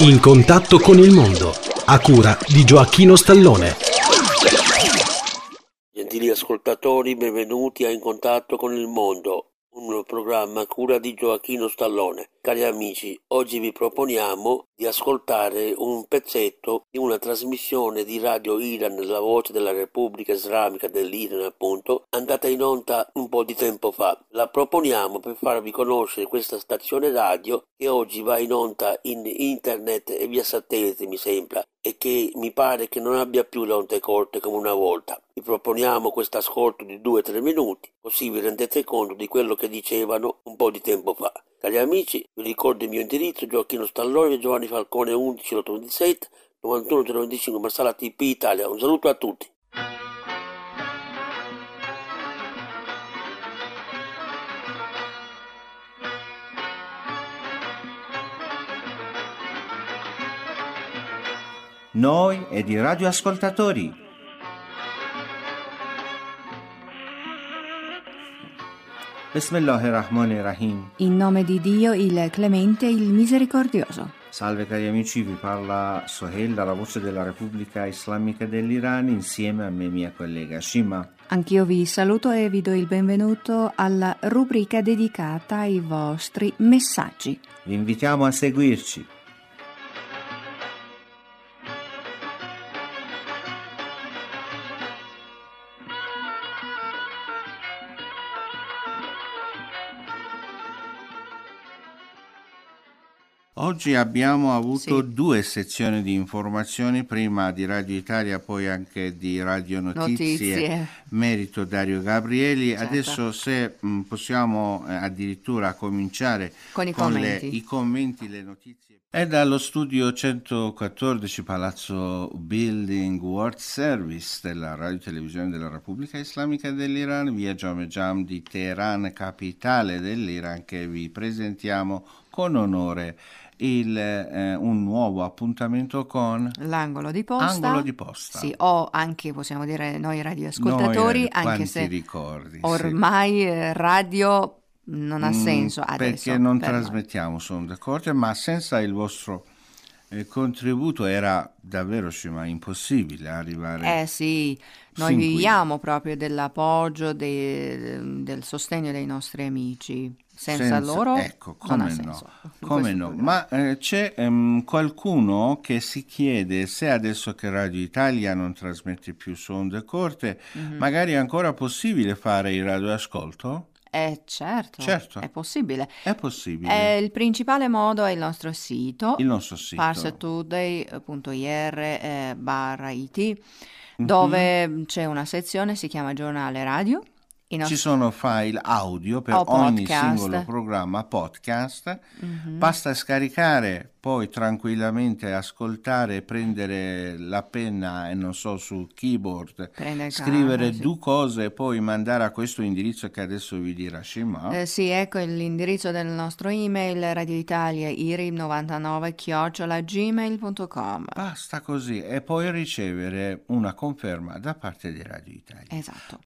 In contatto con il mondo, a cura di Gioacchino Stallone. Gentili ascoltatori, benvenuti a In contatto con il mondo, un programma a cura di Gioacchino Stallone. Cari amici, oggi vi proponiamo di ascoltare un pezzetto di una trasmissione di Radio Iran, la voce della Repubblica Islamica dell'Iran appunto, andata in onda un po' di tempo fa. La proponiamo per farvi conoscere questa stazione radio che oggi va in onda in internet e via satellite mi sembra e che mi pare che non abbia più le onde corte come una volta. Vi proponiamo questo ascolto di 2-3 minuti, così vi rendete conto di quello che dicevano un po' di tempo fa. Cari amici, vi ricordo il mio indirizzo, Gioacchino Stallone, Giovanni Falcone 11 827 91 025 Marsala TP Italia. Un saluto a tutti. Noi ed i radioascoltatori. Bismillahirrahmanirrahim. In nome di Dio, il clemente il misericordioso. Salve cari amici, vi parla Sohail dalla voce della Repubblica Islamica dell'Iran insieme a me mia collega Shima. Anch'io vi saluto e vi do il benvenuto alla rubrica dedicata ai vostri messaggi. Vi invitiamo a seguirci. Oggi abbiamo avuto Sì. due sezioni di informazioni, prima di Radio Italia, poi anche di Radio Notizie, Notizie. merito Dario Gabrieli. Certo. Adesso se mh, possiamo eh, addirittura cominciare Con i le- commenti. i commenti, le notizie. È dallo studio 114 Palazzo Building World Service della Radio Televisione della Repubblica Islamica dell'Iran, via Jome Jam di Teheran, capitale dell'Iran, che vi presentiamo con onore il, eh, un nuovo appuntamento con L'angolo di posta. Angolo di Posta. Sì, o anche possiamo dire noi Noi, radioascoltatori, eh, anche se ricordi, sì. ormai eh, radio non ha Mm, senso adesso. Perché non per noi. trasmettiamo su onde corte, ma senza il vostro eh, contributo era davvero Shima, impossibile arrivare Eh sì, noi Sin qui. viviamo proprio dell'appoggio, de- del sostegno dei nostri amici. Senza, senza- loro ecco, come no, come no. Ma eh, c'è ehm, qualcuno che si chiede se adesso che Radio Italia non trasmette più su onde corte, Mhm. magari è ancora possibile fare il radioascolto? Eh certo, Certo. è possibile. È possibile. Eh, il principale modo è il nostro sito, il nostro sito. parstoday.ir eh, barra it, Mhm. dove c'è una sezione, si chiama giornale radio. Ci sono file audio per ogni singolo programma, podcast. Mhm. Basta scaricare, poi tranquillamente ascoltare, prendere la penna e non so sul keyboard, Prende scrivere carro, sì. due cose e poi mandare a questo indirizzo che adesso vi dirà Shima. Eh, sì, ecco l'indirizzo del nostro email radioitalia irib99 gmail.com. Basta così e poi ricevere una conferma da parte di Radio Italia. Esatto.